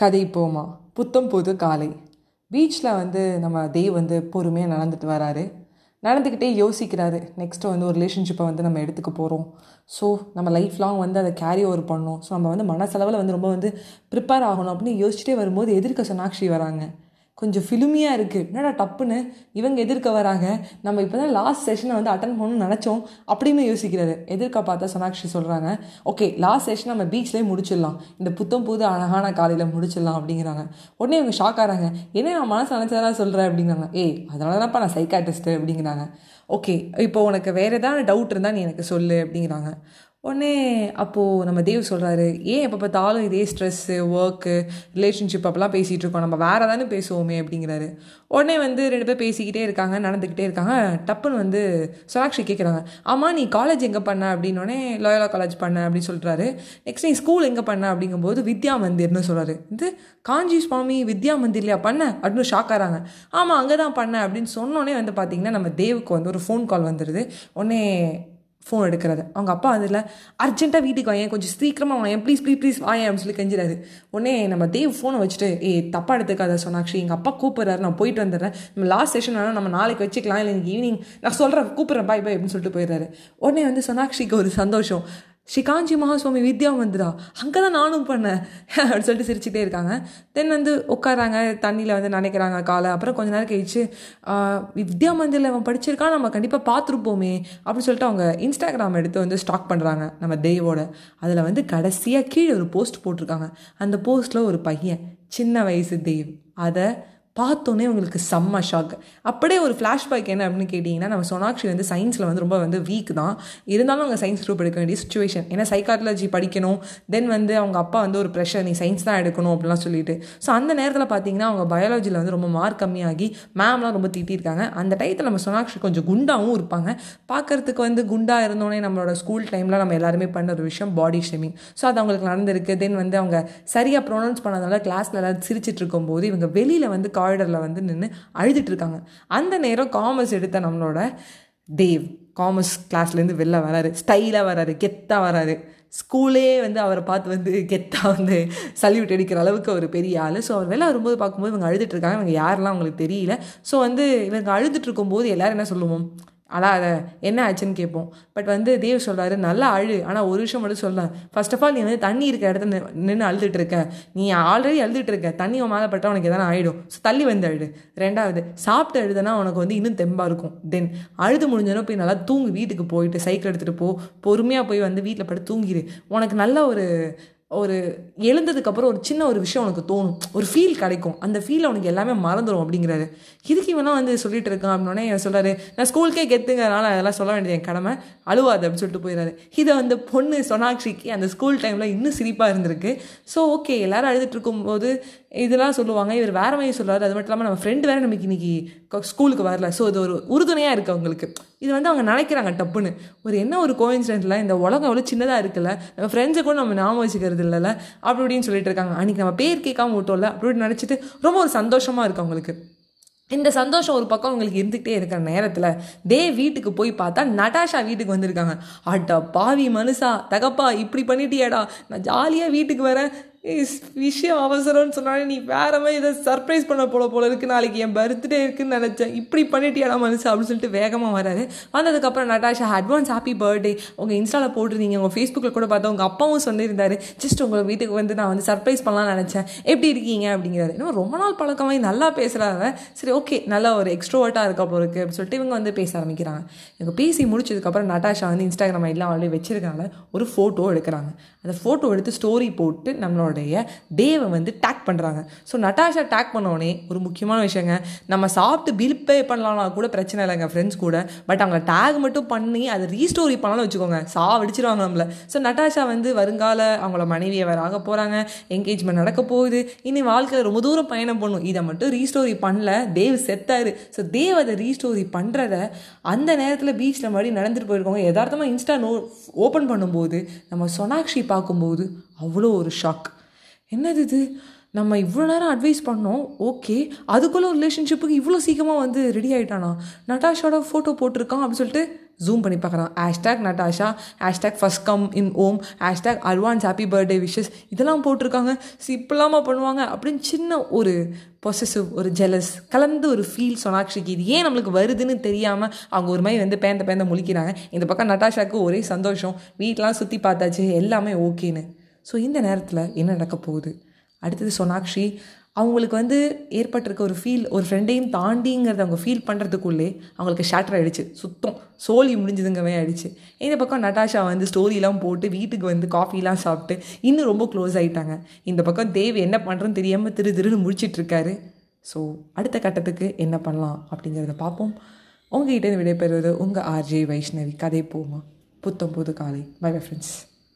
கதை போமா? புத்தம் புது காலை. பீச்சில் வந்து நம்ம தேவ் வந்து பொறுமையாக நடந்துட்டு வராரு. நடந்துக்கிட்டே யோசிக்கிறாரு. நெக்ஸ்ட்டு வந்து ஒரு ரிலேஷன்ஷிப்பை வந்து நம்ம எடுத்துக்க போகிறோம் ஸோ நம்ம லைஃப் லாங் வந்து அதை கேரி ஓவர் பண்ணணும். ஸோ நம்ம வந்து மனசளவில் வந்து ரொம்ப வந்து ப்ரிப்பேர் ஆகணும் அப்படின்னு யோசிச்சுட்டே வரும்போது எதிர்க்க சொன்னாட்சி வராங்க. கொஞ்சம் ஃபிலுமியாக இருக்குது என்னடா டப்புன்னு இவங்க எதிர்க்க வராங்க. நம்ம இப்போ தான் லாஸ்ட் செஷனை வந்து அட்டன் பண்ணணும்னு நினச்சோம். அப்படின்னு யோசிக்கிறாரு. எதிர்க்க பார்த்தா சோனாக்ஷி சொல்கிறாங்க ஓகே லாஸ்ட் செஷன் நம்ம பீச்லேயே முடிச்சிடலாம். இந்த புத்தம் புது அழகான காலையில் முடிச்சிடலாம் அப்படிங்கிறாங்க. உடனே இவங்க ஷாக் ஆகிறாங்க என்ன நான் மனசு நினச்சதெல்லாம் சொல்கிறேன் அப்படிங்கிறாங்க. ஏய் அதனால தான்ப்பா நான் சைக்காட்டிஸ்ட்டு அப்படிங்கிறாங்க. ஓகே இப்போ உனக்கு வேறு ஏதாவது டவுட் இருந்தால் நீ எனக்கு சொல்லு அப்படிங்கிறாங்க. உடனே அப்போது நம்ம தேவ் சொல்கிறாரு ஏன் எப்போ பார்த்தாலும் இதே ஸ்ட்ரெஸ்ஸு ஒர்க்கு ரிலேஷன்ஷிப் அப்போல்லாம் பேசிகிட்டு இருக்கோம். நம்ம வேறு தானே பேசுவோமே அப்படிங்கிறாரு. உடனே வந்து ரெண்டு பேர் பேசிக்கிட்டே இருக்காங்க நடந்துக்கிட்டே இருக்காங்க. டப்புன்னு வந்து சோனாக்ஷி கேட்குறாங்க ஆமாம் நீ காலேஜ் எங்கே பண்ண? அப்படின்னோடனே லோயலா காலேஜ் பண்ண அப்படின்னு சொல்கிறாரு நெக்ஸ்ட் நீ ஸ்கூல் எங்கே பண்ண? அப்படிங்கும்போது வித்யா மந்திர்னு சொல்கிறாரு இது காஞ்சி சுவாமி வித்யா மந்திர்லையா பண்ண? அப்படின்னு ஷாக் ஆகிறாங்க ஆமாம் அங்கே தான் பண்ண அப்படின்னு சொன்னோடனே வந்து பார்த்தீங்கன்னா நம்ம தேவுக்கு வந்து ஒரு ஃபோன் கால் வந்துடுது உடனே ஃபோன் எடுக்கிறது. அவங்க அப்பா அதில் அர்ஜென்ட்டாக வீட்டுக்கு வாயேன் கொஞ்சம் சீக்கிரமாக வாயேன் ப்ளீஸ் ப்ளீஸ் ப்ளீஸ் வாயேன் அப்படின்னு சொல்லி கெஞ்சிறாரு. உடனே நம்ம தேவ் ஃபோனை வச்சுட்டு ஏ தப்பாக எடுத்துக்காத சொன்னாக்ஷி எங்கள் அப்பா கூப்பிட்றாரு நான் போயிட்டு வந்துடுறேன். நம்ம லாஸ்ட் செஷன் வேணால் நம்ம நாளைக்கு வச்சுக்கலாம் இல்லை எனக்கு ஈவினிங் நான் சொல்கிறேன் கூப்பிட்றேன் பாய் பாய் அப்படின்னு சொல்லிட்டு போயிடுறாரு. உடனே வந்து சொன்னாக்ஷிக்கு ஒரு சந்தோஷம். ஸ்ரீகாஞ்சி மகாசுவாமி வித்யா மந்திரா அங்கே தான் நானும் பண்ணேன். அப்படின்னு சொல்லிட்டு சிரிச்சுட்டே இருக்காங்க. தென் வந்து உட்காராங்க தண்ணியில் வந்து நினைக்கிறாங்க காலை. அப்புறம் கொஞ்ச நேரம் கழிச்சு வித்யா மந்திரில் அவன் படிச்சிருக்கான். நம்ம கண்டிப்பாக பார்த்துருப்போமே. அப்படின்னு சொல்லிட்டு அவங்க இன்ஸ்டாகிராம் எடுத்து வந்து ஸ்டாக் பண்ணுறாங்க நம்ம தெய்வோட அதில் வந்து கடைசியாக கீழே ஒரு போஸ்ட் போட்டிருக்காங்க. அந்த போஸ்ட்டில் ஒரு பையன் சின்ன வயசு தெய்வம் அதை பார்த்தோன்னே உங்களுக்கு செம்ம ஷாக் அப்படியே ஒரு ஃப்ளாஷ்பேக் என்ன அப்படின்னு கேட்டிங்கன்னா நம்ம சோனாக்ஷி வந்து சயின்ஸில் வந்து ரொம்ப வந்து வீக் தான். இருந்தாலும் அவங்க சயின்ஸ் குரூப் எடுக்க வேண்டிய சுச்சுவேஷன் ஏன்னா சைக்காலஜி படிக்கணும். தென் வந்து அவங்க அப்பா வந்து ஒரு ப்ரெஷர் நீ சயின்ஸ் தான் எடுக்கணும் அப்படிலாம் சொல்லிட்டு. ஸோ அந்த நேரத்தில் பார்த்தீங்கன்னா அவங்க பயாலஜியில் வந்து ரொம்ப மார்க் கம்மியாகி மேம்லாம் ரொம்ப திட்டிருக்காங்க. அந்த டயத்தில் நம்ம சோனாக்ஷி கொஞ்சம் குண்டாகவும் இருப்பாங்க. பார்க்கறதுக்கு வந்து குண்டாக இருந்தோடனே நம்மளோட ஸ்கூல் டைமில் நம்ம எல்லாருமே பண்ண ஒரு விஷயம் பாடி ஷேமிங் ஸோ அது அவங்களுக்கு நடந்திருக்கு. தென் வந்து அவங்க சரியாக ப்ரொனவுன்ஸ் பண்ணாதனால கிளாஸில் எல்லாரும் சிரிச்சிட்டு இருக்கும்போது இவங்க வெளியில் வந்து காரிடரில் வந்து நின்று அழுதுட்டு இருக்காங்க அந்த நேரம் காமர்ஸ் எடுத்த நம்மளோட தேவ் காமர்ஸ் கிளாஸ்லேருந்து வெளில வராரு. ஸ்டைலாக வராரு கெத்தாக வராரு. ஸ்கூலே வந்து அவரை பார்த்து வந்து கெத்தாக வந்து சல்யூட் அடிக்கிற அளவுக்கு ஒரு பெரிய ஆள். ஸோ அவர் வெளில வரும்போது பார்க்கும்போது இவங்க அழுதுட்டு இருக்காங்க இவங்க யாரெல்லாம் அவங்களுக்கு தெரியல. ஸோ வந்து இவங்க அழுதுட்டு இருக்கும்போது எல்லோரும் என்ன சொல்லுவோம்? அழாத என்ன ஆச்சுன்னு கேட்போம். பட் வந்து தேவ் சொல்கிறாரு நல்லா அழு. ஆனால் ஒரு விஷயம் மட்டும் சொல்கிறேன் ஃபர்ஸ்ட் ஆஃப் ஆல் நீ வந்து தண்ணி இருக்க இடத்துல நின்று அழுதுட்டு இருக்க. நீ ஆல்ரெடி அழுதுட்டு இருக்க. தண்ணி உன் மேலே பட்டால் உனக்கு எதனா ஆகிடும் ஸோ தள்ளி வந்து அழு. ரெண்டாவது சாப்பிட்டு அழுதுனா உனக்கு வந்து இன்னும் தெம்பாக இருக்கும். தென் அழுது முடிஞ்சோன்னா போய் நல்லா தூங்கு. வீட்டுக்கு போயிட்டு சைக்கிள் எடுத்துகிட்டு போ. பொறுமையாக போய் வந்து வீட்டில் படுத்து தூங்கிடு உனக்கு நல்ல ஒரு ஒரு எழுந்ததுக்கப்புறம் ஒரு சின்ன ஒரு விஷயம் உனக்கு தோணும். ஒரு ஃபீல் கிடைக்கும். அந்த ஃபீல் அவனுக்கு எல்லாமே மறந்துடும் அப்படிங்கிறாரு. இதுக்கு இவனா வந்து சொல்லிட்டு இருக்கான் அப்படின்னே சொல்கிறாரு நான் ஸ்கூலுக்கே கெத்துங்கிறனால அதெல்லாம் சொல்ல வேண்டியது என் கடமை. அழுவாது அப்படின்னு சொல்லிட்டு போயிடாரு இதை அந்த பொண்ணு சொனாக்ஷிக்கு அந்த ஸ்கூல் டைமில் இன்னும் சிரிப்பாக இருந்திருக்கு. ஸோ ஓகே எல்லாரும் அழுதுட்டு இருக்கும்போது இதெல்லாம் சொல்லுவாங்க. இவர் வேற மாதிரி சொல்லுவார் அது மட்டும் இல்லாமல் நம்ம ஃப்ரெண்டு வேறு நமக்கு இன்னைக்கு ஸ்கூலுக்கு வரல. ஸோ இது ஒரு உறுதுணையாக இருக்குது அவங்களுக்கு. இது வந்து அவங்க நினைக்கிறாங்க டப்புன்னு. ஒரு என்ன ஒரு கோயின்சிடென்ட்ல இந்த உலகம் அவ்வளோ சின்னதாக இருக்குல்ல நம்ம ஃப்ரெண்ட்ஸை கூட நம்ம ஞாபகம் வச்சுக்கிறது இல்லைல்ல அப்படி இப்படின்னு சொல்லிட்டு இருக்காங்க. அன்றைக்கி நம்ம பேர் கேட்காம விட்டோம்ல அப்படின்னு நினச்சிட்டு ரொம்ப ஒரு சந்தோஷமாக இருக்குது அவங்களுக்கு. இந்த சந்தோஷம் ஒரு பக்கம் உங்களுக்கு இருந்துகிட்டே இருக்கிற நேரத்தில் தே வீட்டுக்கு போய் பார்த்தா நட்டாஷா வீட்டுக்கு வந்திருக்காங்க. அட்டா பாவி மனுஷா தகப்பா இப்படி பண்ணிட்டியாடா. நான் ஜாலியாக வீட்டுக்கு வரேன். விஷயம் அவசரம்னு சொன்னாலே நீ வேற மாதிரி இதை சர்ப்ரைஸ் பண்ண போல போல இருக்கு. நாளைக்கு என் பர்த்டே இருக்குன்னு நினச்சேன். இப்படி பண்ணிட்டியாடா மனுஷன் அப்படின்னு சொல்லிட்டு வேகமாக வராது வந்ததுக்கப்புறம் நட்டாஷா அட்வான்ஸ் ஹாப்பி பர்த்டே உங்கள் இன்ஸ்டாவில் போட்டிருந்தீங்க உங்கள் ஃபேஸ்புக்கில் கூட பார்த்தா உங்கள் அப்பாவும் சொல்லியிருந்தாரு. ஜஸ்ட் உங்கள் வீட்டுக்கு வந்து நான் வந்து சர்ப்ரைஸ் பண்ணலாம்னு நினச்சேன். எப்படி இருக்கீங்க? அப்படிங்கிறாரு. இன்னும் ரொம்ப நாள் பழக்கமாக நல்லா பேசுகிறாங்க சரி ஓகே நல்லா ஒரு எக்ஸ்ட்ரோவர்ட்டாக இருக்க போல இருக்குது அப்படின்னு சொல்லிட்டு இவங்க வந்து பேச ஆரம்பிக்கிறாங்க. இவங்க பேசி முடிச்சதுக்கப்புறம் நட்டாஷா வந்து இன்ஸ்டாகிராம் ஐடிலாம் ஆல்ரெடி வச்சிருக்காங்க. ஒரு ஃபோட்டோ எடுக்கிறாங்க. அந்த ஃபோட்டோ எடுத்து ஸ்டோரி போட்டு நம்மளோட நட்டாஷாவுடைய டேவை வந்து டேக் பண்ணுறாங்க ஸோ நட்டாஷா டேக் பண்ணோடனே ஒரு முக்கியமான விஷயங்க நம்ம சாப்பிட்டு பில் பே பண்ணலாம்னா கூட பிரச்சனை இல்லைங்க ஃப்ரெண்ட்ஸ் கூட. பட் அவங்களை டேக் மட்டும் பண்ணி அதை ரீஸ்டோரி பண்ணலாம்னு வச்சுக்கோங்க. சா அடிச்சிருவாங்க நம்மள. ஸோ நட்டாஷா வந்து வருங்கால அவங்கள மனைவியை வேற ஆக போகிறாங்க என்கேஜ்மெண்ட் நடக்க போகுது. இனி வாழ்க்கையில் ரொம்ப தூரம் பயணம் பண்ணும் இதை மட்டும் ரீஸ்டோரி பண்ணல. தேவ் செத்தாரு. ஸோ தேவ் அதை ரீஸ்டோரி பண்ணுறத அந்த நேரத்தில் பீச்சில் மறுபடியும் நடந்துட்டு போயிருக்கோங்க யதார்த்தமாக இன்ஸ்டா நோ ஓப்பன் பண்ணும்போது நம்ம சொனாக்ஷி பார்க்கும்போது அவ்வளோ ஒரு ஷாக் என்னது இது? நம்ம இவ்வளோ நேரம் அட்வைஸ் பண்ணோம் ஓகே அதுக்குள்ளே ரிலேஷன்ஷிப்புக்கு இவ்வளோ சீக்கிரமாக வந்து ரெடி ஆகிட்டானா நட்டாஷோட ஃபோட்டோ போட்டிருக்கான் அப்படின்னு சொல்லிட்டு ஜூம் பண்ணி பார்க்குறான். Hashtag Natasha hashtag first come in Om hashtag advance happy birthday wishes இதெல்லாம் போட்டிருக்காங்க. ஸோ பண்ணுவாங்க அப்படின்னு சின்ன ஒரு பொசசிவ் ஒரு ஜெலஸ் கலந்து ஒரு ஃபீல் சோனாக்ஷிக்கு இது ஏன் நம்மளுக்கு வருதுன்னு தெரியாமல் அவங்க ஒரு மாதிரி வந்து பேந்த பேந்த முழிக்கிறாங்க. இந்த பக்கம் நட்டாஷாவுக்கு ஒரே சந்தோஷம். வீட்டெலாம் சுற்றி பார்த்தாச்சு. எல்லாமே ஓகேன்னு ஸோ இந்த நேரத்தில் என்ன நடக்க போகுது? அடுத்தது சோனாக்ஷி அவங்களுக்கு வந்து ஏற்பட்டிருக்க ஒரு ஃபீல் ஒரு ஃப்ரெண்டையும் தாண்டிங்கிறத அவங்க ஃபீல் பண்ணுறதுக்குள்ளே அவங்களுக்கு ஷேட்டர் ஆகிடுச்சு சுத்தம் சோழி முடிஞ்சதுங்கவே ஆகிடுச்சு இந்த பக்கம் நட்டாஷா வந்து ஸ்டோரிலாம் போட்டு வீட்டுக்கு வந்து காஃபிலாம் சாப்பிட்டு இன்னும் ரொம்ப க்ளோஸ் ஆகிட்டாங்க இந்த பக்கம் தேவ் என்ன பண்ணுறன்னு தெரியாமல் திரு திருன்னு முடிச்சிட்ருக்காரு ஸோ அடுத்த கட்டத்துக்கு என்ன பண்ணலாம் அப்படிங்கிறத பார்ப்போம். உங்ககிட்ட விடைபெறுவது உங்கள் ஆர்ஜே வைஷ்ணவி. கதை போமா. புத்தம் புது காலை. By bye friends